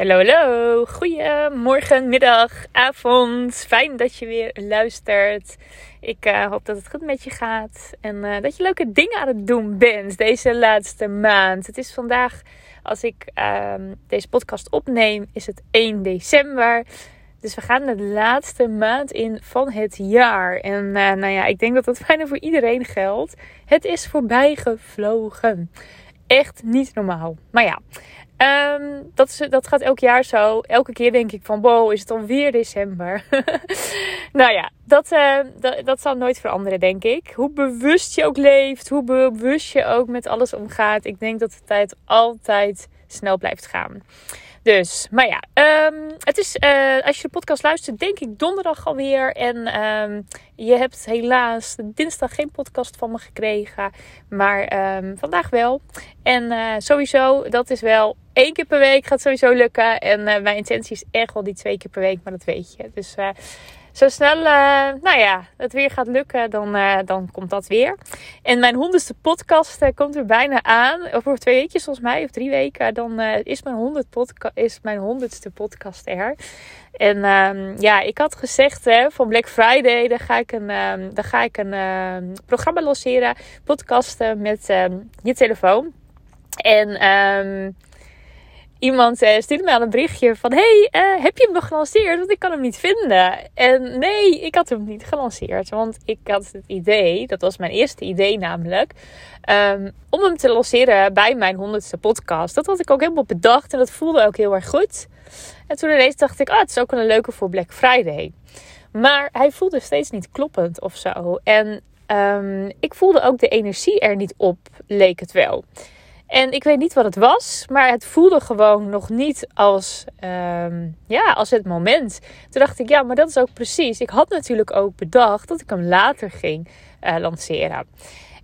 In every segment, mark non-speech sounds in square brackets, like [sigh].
Hallo, hallo. Goedemorgen, middag, avond. Fijn dat je weer luistert. Ik uh, hoop dat het goed met je gaat. En uh, dat je leuke dingen aan het doen bent deze laatste maand. Het is vandaag, als ik uh, deze podcast opneem, is het 1 december. Dus we gaan de laatste maand in van het jaar. En uh, nou ja, ik denk dat dat [laughs] bijna voor iedereen geldt. Het is voorbij gevlogen. Echt niet normaal. Maar ja, Um, dat, is, dat gaat elk jaar zo. Elke keer denk ik van, wow, is het alweer december? [laughs] nou ja, dat, uh, dat, dat zal nooit veranderen, denk ik. Hoe bewust je ook leeft, hoe bewust je ook met alles omgaat. Ik denk dat de tijd altijd snel blijft gaan. Dus, maar ja, um, het is, uh, als je de podcast luistert, denk ik donderdag alweer. En je hebt helaas dinsdag geen podcast van me gekregen, maar vandaag wel. En uh, sowieso, dat is wel één keer per week, gaat sowieso lukken. En uh, mijn intentie is echt wel die twee keer per week, maar dat weet je. Dus zo snel, uh, nou ja, het weer gaat lukken, dan, dan komt dat weer. En mijn honderdste podcast komt er bijna aan. Over twee weekjes volgens mij, of drie weken, dan is, mijn honderd is mijn honderdste podcast er. En um, ja, ik had gezegd hè, van Black Friday, dan ga ik een, um, dan ga ik een uh, programma lanceren. Podcasten met je telefoon. En iemand uh, stuurde mij aan een berichtje van... Hey, uh, heb je hem gelanceerd? Want ik kan hem niet vinden. En nee, ik had hem niet gelanceerd. Want ik had het idee, dat was mijn eerste idee namelijk... Um, om hem te lanceren bij mijn honderdste podcast. Dat had ik ook helemaal bedacht en dat voelde ook heel erg goed. En toen ineens dacht ik, ah, het is ook een leuke voor Black Friday. Maar hij voelde steeds niet kloppend of zo. En um, ik voelde ook de energie er niet op, leek het wel. En ik weet niet wat het was, maar het voelde gewoon nog niet als, um, ja, als het moment. Toen dacht ik, ja, maar dat is ook precies. Ik had natuurlijk ook bedacht dat ik hem later ging uh, lanceren.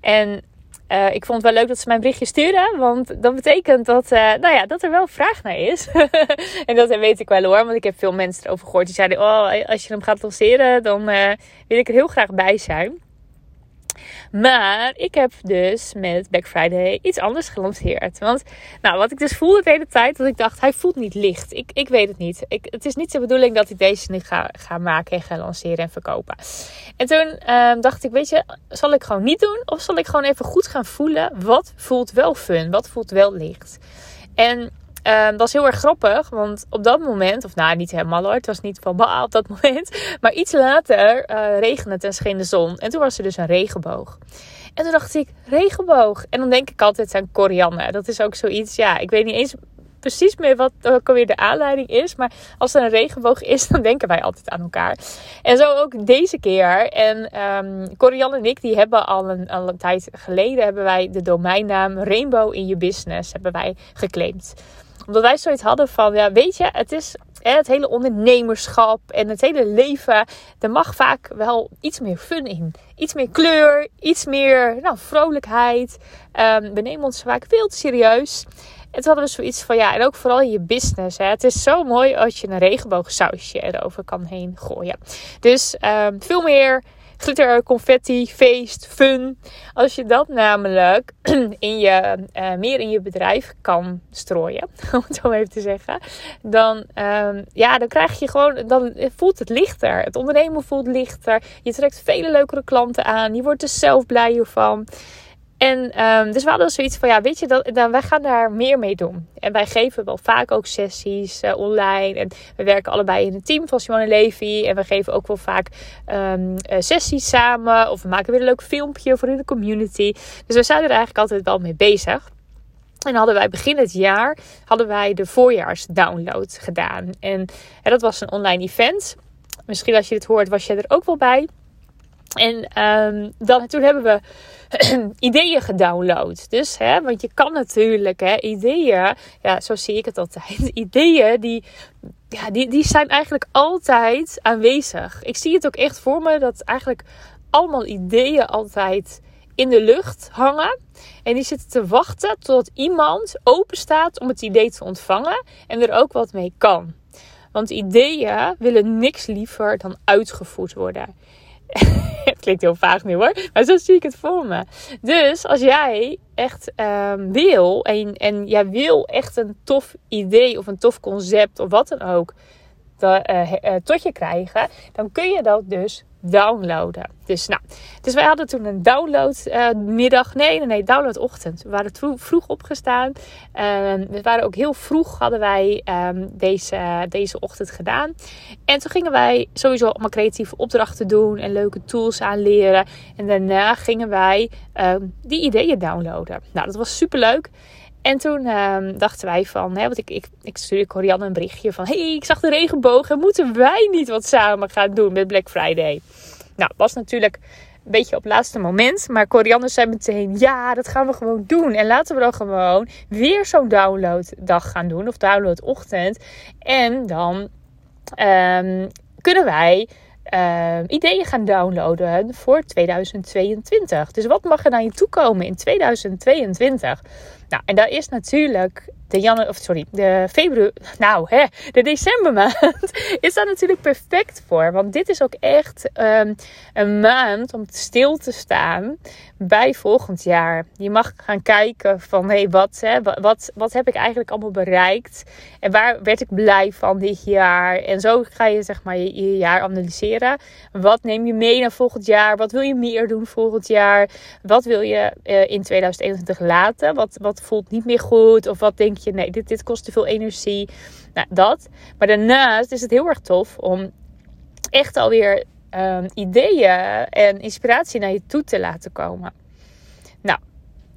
En uh, ik vond het wel leuk dat ze mijn berichtje sturen. Want dat betekent dat, uh, nou ja, dat er wel vraag naar is. [laughs] en dat weet ik wel hoor. Want ik heb veel mensen erover gehoord. Die zeiden, oh, als je hem gaat lanceren, dan wil ik er heel graag bij zijn. Maar ik heb dus met Black Friday iets anders gelanceerd. Want nou, wat ik dus voelde de hele tijd, dat ik dacht, hij voelt niet licht. Ik, ik weet het niet. Ik, het is niet de bedoeling dat ik deze nu ga, ga maken en ga lanceren en verkopen. En toen um, dacht ik, weet je, zal ik gewoon niet doen? Of zal ik gewoon even goed gaan voelen, wat voelt wel fun? Wat voelt wel licht? En Um, dat was heel erg grappig, want op dat moment, of nou niet helemaal hoor, het was niet van bah op dat moment, [laughs] maar iets later uh, regende het en scheen de zon. En toen was er dus een regenboog. En toen dacht ik, regenboog. En dan denk ik altijd aan Corianne. Dat is ook zoiets, ja, ik weet niet eens precies meer wat ook alweer de aanleiding is. Maar als er een regenboog is, [laughs] dan denken wij altijd aan elkaar. En zo ook deze keer. En um, Corianne en ik, die hebben al een, al een tijd geleden, hebben wij de domeinnaam Rainbow in je business, hebben wij geclaimd omdat wij zoiets hadden van, ja, weet je, het is het hele ondernemerschap en het hele leven. Er mag vaak wel iets meer fun in. Iets meer kleur, iets meer nou, vrolijkheid. Um, we nemen ons vaak veel te serieus. En toen hadden we zoiets van, ja, en ook vooral in je business. Hè. Het is zo mooi als je een regenboogsausje erover kan heen gooien. Dus um, veel meer glitter, confetti, feest, fun. Als je dat namelijk [clears throat] in je, uh, meer in je bedrijf kan strooien, [laughs] om het zo even te zeggen, dan, um, ja, dan krijg je gewoon, dan voelt het lichter. Het ondernemen voelt lichter. Je trekt vele leukere klanten aan. Je wordt er zelf blijer van. En um, dus we hadden zoiets van, ja, weet je, dat, dan, wij gaan daar meer mee doen. En wij geven wel vaak ook sessies uh, online. En we werken allebei in een team van Simone Levy. En we geven ook wel vaak um, uh, sessies samen. Of we maken weer een leuk filmpje voor in de community. Dus we zijn er eigenlijk altijd wel mee bezig. En hadden wij begin het jaar hadden wij de voorjaarsdownload gedaan. En, dat was een online event. Misschien als je dit hoort, was je er ook wel bij. En um, dan, toen hebben we [clears throat] ideeën gedownload. Dus, hè, want je kan natuurlijk hè, ideeën, ja, zo zie ik het altijd. [laughs] Ideeën die, ja, die, die zijn eigenlijk altijd aanwezig. Ik zie het ook echt voor me dat eigenlijk allemaal ideeën altijd in de lucht hangen. En die zitten te wachten tot iemand open staat om het idee te ontvangen en er ook wat mee kan. Want ideeën willen niks liever dan uitgevoerd worden. [laughs] klinkt heel vaag nu hoor. Maar zo zie ik het voor me. Dus als jij echt um, wil en, en jij wil echt een tof idee of een tof concept of wat dan ook uh, tot je krijgen, dan kun je dat dus downloaden. Dus, nou, dus wij hadden toen een downloadmiddag. Uh, nee, nee, nee, downloadochtend. We waren vroeg, opgestaan. Uh, we waren ook heel vroeg, hadden wij um, deze, deze ochtend gedaan. En toen gingen wij sowieso allemaal creatieve opdrachten doen en leuke tools aanleren. En daarna gingen wij um, die ideeën downloaden. Nou, dat was super leuk. En toen um, dachten wij van, hè, want ik, ik, ik stuurde Corianne een berichtje van: hey, ik zag de regenboog en moeten wij niet wat samen gaan doen met Black Friday? Nou, was natuurlijk een beetje op het laatste moment. Maar Corianne zei meteen: ja, dat gaan we gewoon doen. En laten we dan gewoon weer zo'n downloaddag gaan doen, of downloadochtend. En dan um, kunnen wij. Uh, ideeën gaan downloaden voor 2022. Dus wat mag er naar je toe komen in 2022? Nou, en daar is natuurlijk de januari, of sorry, de februari, nou hè, de decembermaand [laughs] is daar natuurlijk perfect voor. Want dit is ook echt um, een maand om stil te staan bij volgend jaar. Je mag gaan kijken van, hé, wat, hè, wat, wat heb ik eigenlijk allemaal bereikt? En waar werd ik blij van dit jaar? En zo ga je zeg maar je, jaar analyseren. Wat neem je mee naar volgend jaar? Wat wil je meer doen volgend jaar? Wat wil je uh, in 2021 laten? Wat, voelt niet meer goed? Of wat denk je, nee, dit, dit kost te veel energie. Nou, dat. Maar daarnaast is het heel erg tof om echt alweer um, ideeën en inspiratie naar je toe te laten komen. Nou,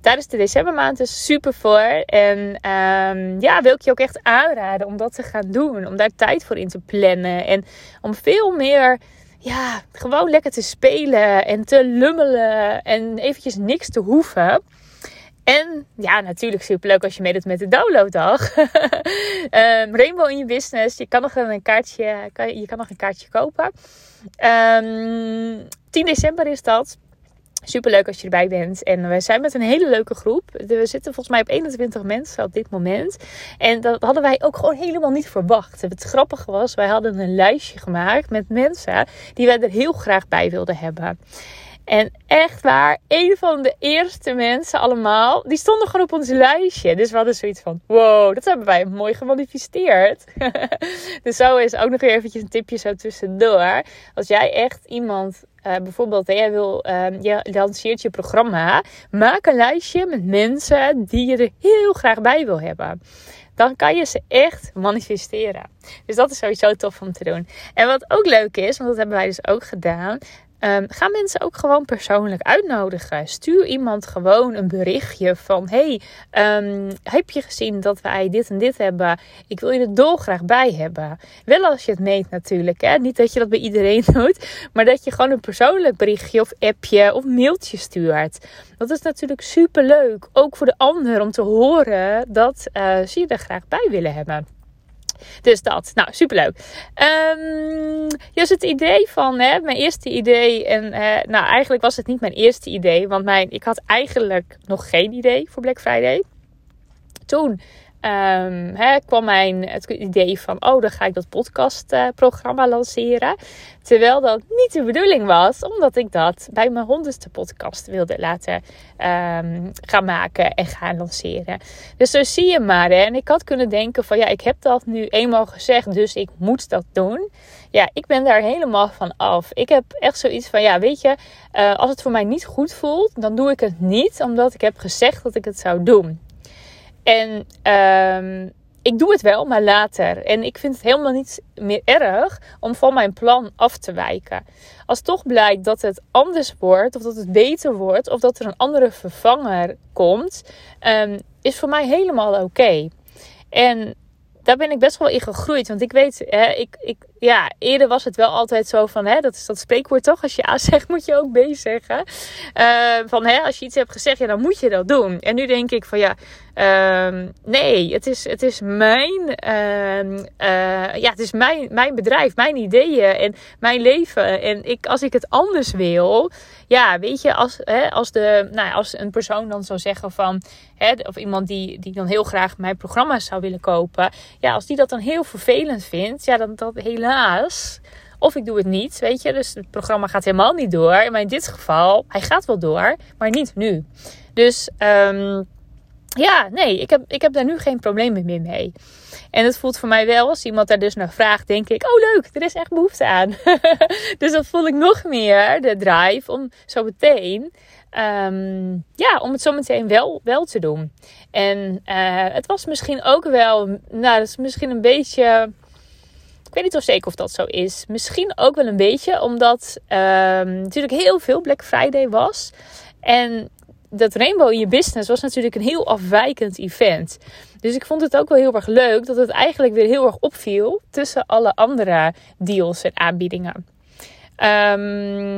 tijdens de decembermaand is super voor. En um, ja, wil ik je ook echt aanraden om dat te gaan doen. Om daar tijd voor in te plannen. En om veel meer ja, gewoon lekker te spelen en te lummelen en eventjes niks te hoeven. En ja, natuurlijk superleuk als je meedoet met de downloaddag. um, [laughs] Rainbow in je business. Je kan nog een kaartje, kan, je kan nog een kaartje kopen. Um, ehm, 10 december is dat. Super leuk als je erbij bent. En we zijn met een hele leuke groep. We zitten volgens mij op 21 mensen op dit moment. En dat hadden wij ook gewoon helemaal niet verwacht. Het grappige was, wij hadden een lijstje gemaakt met mensen die wij er heel graag bij wilden hebben. En echt waar, een van de eerste mensen allemaal, die stonden gewoon op ons lijstje. Dus we hadden zoiets van, wow, dat hebben wij mooi gemanifesteerd. [laughs] dus zo is ook nog weer eventjes een tipje zo tussendoor. Als jij echt iemand, uh, bijvoorbeeld, jij wil, uh, je lanceert je programma. Maak een lijstje met mensen die je er heel graag bij wil hebben dan kan je ze echt manifesteren. Dus dat is sowieso tof om te doen. En wat ook leuk is, want dat hebben wij dus ook gedaan. Um, ga mensen ook gewoon persoonlijk uitnodigen. Stuur iemand gewoon een berichtje van: Hey, um, heb je gezien dat wij dit en dit hebben? Ik wil je er dolgraag bij hebben. Wel als je het meet natuurlijk. Hè? Niet dat je dat bij iedereen [laughs] doet, maar dat je gewoon een persoonlijk berichtje of appje of mailtje stuurt. Dat is natuurlijk super leuk. Ook voor de ander om te horen dat uh, ze je er graag bij willen hebben. Dus dat. Nou, superleuk. Um, dus het idee van hè, mijn eerste idee. En nou, eigenlijk was het niet mijn eerste idee. Want mijn, ik had eigenlijk nog geen idee voor Black Friday. Toen um, hè, kwam mijn het idee van, oh, dan ga ik dat podcastprogramma lanceren. Terwijl dat niet de bedoeling was, omdat ik dat bij mijn honderdste podcast wilde laten um, gaan maken en gaan lanceren. Dus zo zie je maar. En ik had kunnen denken van, ja, ik heb dat nu eenmaal gezegd, dus ik moet dat doen. Ja, ik ben daar helemaal van af. Ik heb echt zoiets van, ja, weet je, uh, als het voor mij niet goed voelt, dan doe ik het niet, omdat ik heb gezegd dat ik het zou doen. En um, ik doe het wel, maar later. En ik vind het helemaal niet meer erg om van mijn plan af te wijken. Als toch blijkt dat het anders wordt, of dat het beter wordt, of dat er een andere vervanger komt, um, is voor mij helemaal oké. En daar ben ik best wel in gegroeid. Want ik weet, hè, ik, ik, ja, eerder was het wel altijd zo van, hè, dat is dat spreekwoord toch? Als je A zegt, moet je ook B zeggen. Uh, van, hè, als je iets hebt gezegd, ja, dan moet je dat doen. En nu denk ik van, ja, uh, nee, het is, het is mijn, uh, ja, het is mijn, mijn bedrijf, mijn ideeën en mijn leven. En ik, als ik het anders wil, ja, weet je, als, hè, als, de, nou, als een persoon dan zou zeggen van, hè, of iemand die, die dan heel graag mijn programma's zou willen kopen, ja, als die dat dan heel vervelend vindt, ja, dan dat helaas Of ik doe het niet, weet je. Dus het programma gaat helemaal niet door. Maar in dit geval, hij gaat wel door, maar niet nu. Dus um, ja, nee, ik heb, ik heb daar nu geen problemen meer mee. En het voelt voor mij wel, als iemand daar dus naar vraagt, denk ik, oh leuk, er is echt behoefte aan. [laughs] dus dan voel ik nog meer de drive om zo meteen, um, ja, om het zo meteen wel, wel te doen. En uh, het was misschien ook wel, nou, dat is misschien een beetje, ik weet niet of zeker of dat zo is. Misschien ook wel een beetje, omdat um, natuurlijk heel veel Black Friday was. En dat Rainbow in je business was natuurlijk een heel afwijkend event. Dus ik vond het ook wel heel erg leuk dat het eigenlijk weer heel erg opviel tussen alle andere deals en aanbiedingen. Um,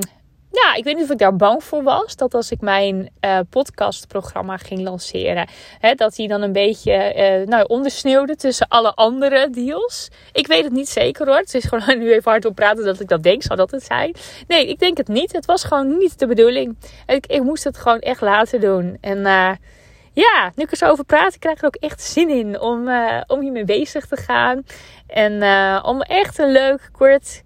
ja, ik weet niet of ik daar bang voor was. Dat als ik mijn uh, podcastprogramma ging lanceren, hè, dat hij dan een beetje uh, nou, ondersneeuwde tussen alle andere deals. Ik weet het niet zeker hoor. Het is gewoon [laughs] nu even hard op praten dat ik dat denk. Zou dat het zijn? Nee, ik denk het niet. Het was gewoon niet de bedoeling. Ik, ik moest het gewoon echt laten doen. En uh, ja, nu ik er zo over praat, krijg ik er ook echt zin in om, om hiermee bezig te gaan. En om echt een leuk, kort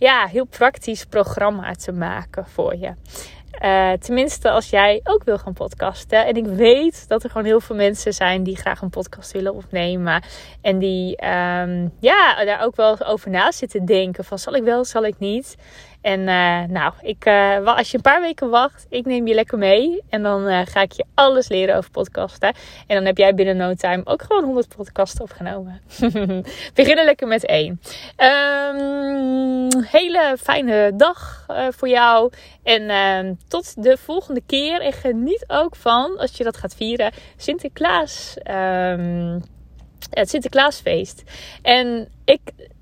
ja, heel praktisch programma te maken voor je. Uh, tenminste, als jij ook wil gaan podcasten. En ik weet dat er gewoon heel veel mensen zijn die graag een podcast willen opnemen. En die um, ja, daar ook wel over na zitten denken. Van zal ik wel, zal ik niet. En uh, nou, ik, uh, als je een paar weken wacht, ik neem je lekker mee. En dan uh, ga ik je alles leren over podcasten. En dan heb jij binnen no time ook gewoon 100 podcasten opgenomen. [laughs] Beginnen lekker met één. Um, hele fijne dag voor jou. En ehm, tot de volgende keer. En geniet ook van, als je dat gaat vieren, Sinterklaas. Um, het Sinterklaasfeest. En ik,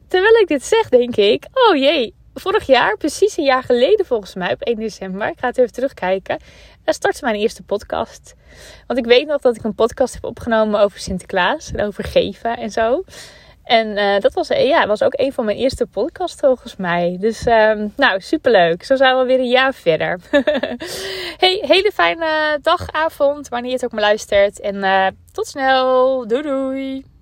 terwijl ik dit zeg, denk ik: oh jee, vorig jaar, precies een jaar geleden volgens mij, op 1 december, ik ga het even terugkijken, startte mijn eerste podcast. Want ik weet nog dat ik een podcast heb opgenomen over Sinterklaas en over geven en zo. En uh, dat was, ja, was ook een van mijn eerste podcasts volgens mij. Dus um, nou, superleuk. Zo zijn we weer een jaar verder. [laughs] hey, hele fijne dag, avond, wanneer je het ook maar luistert. En uh, tot snel. Doei doei.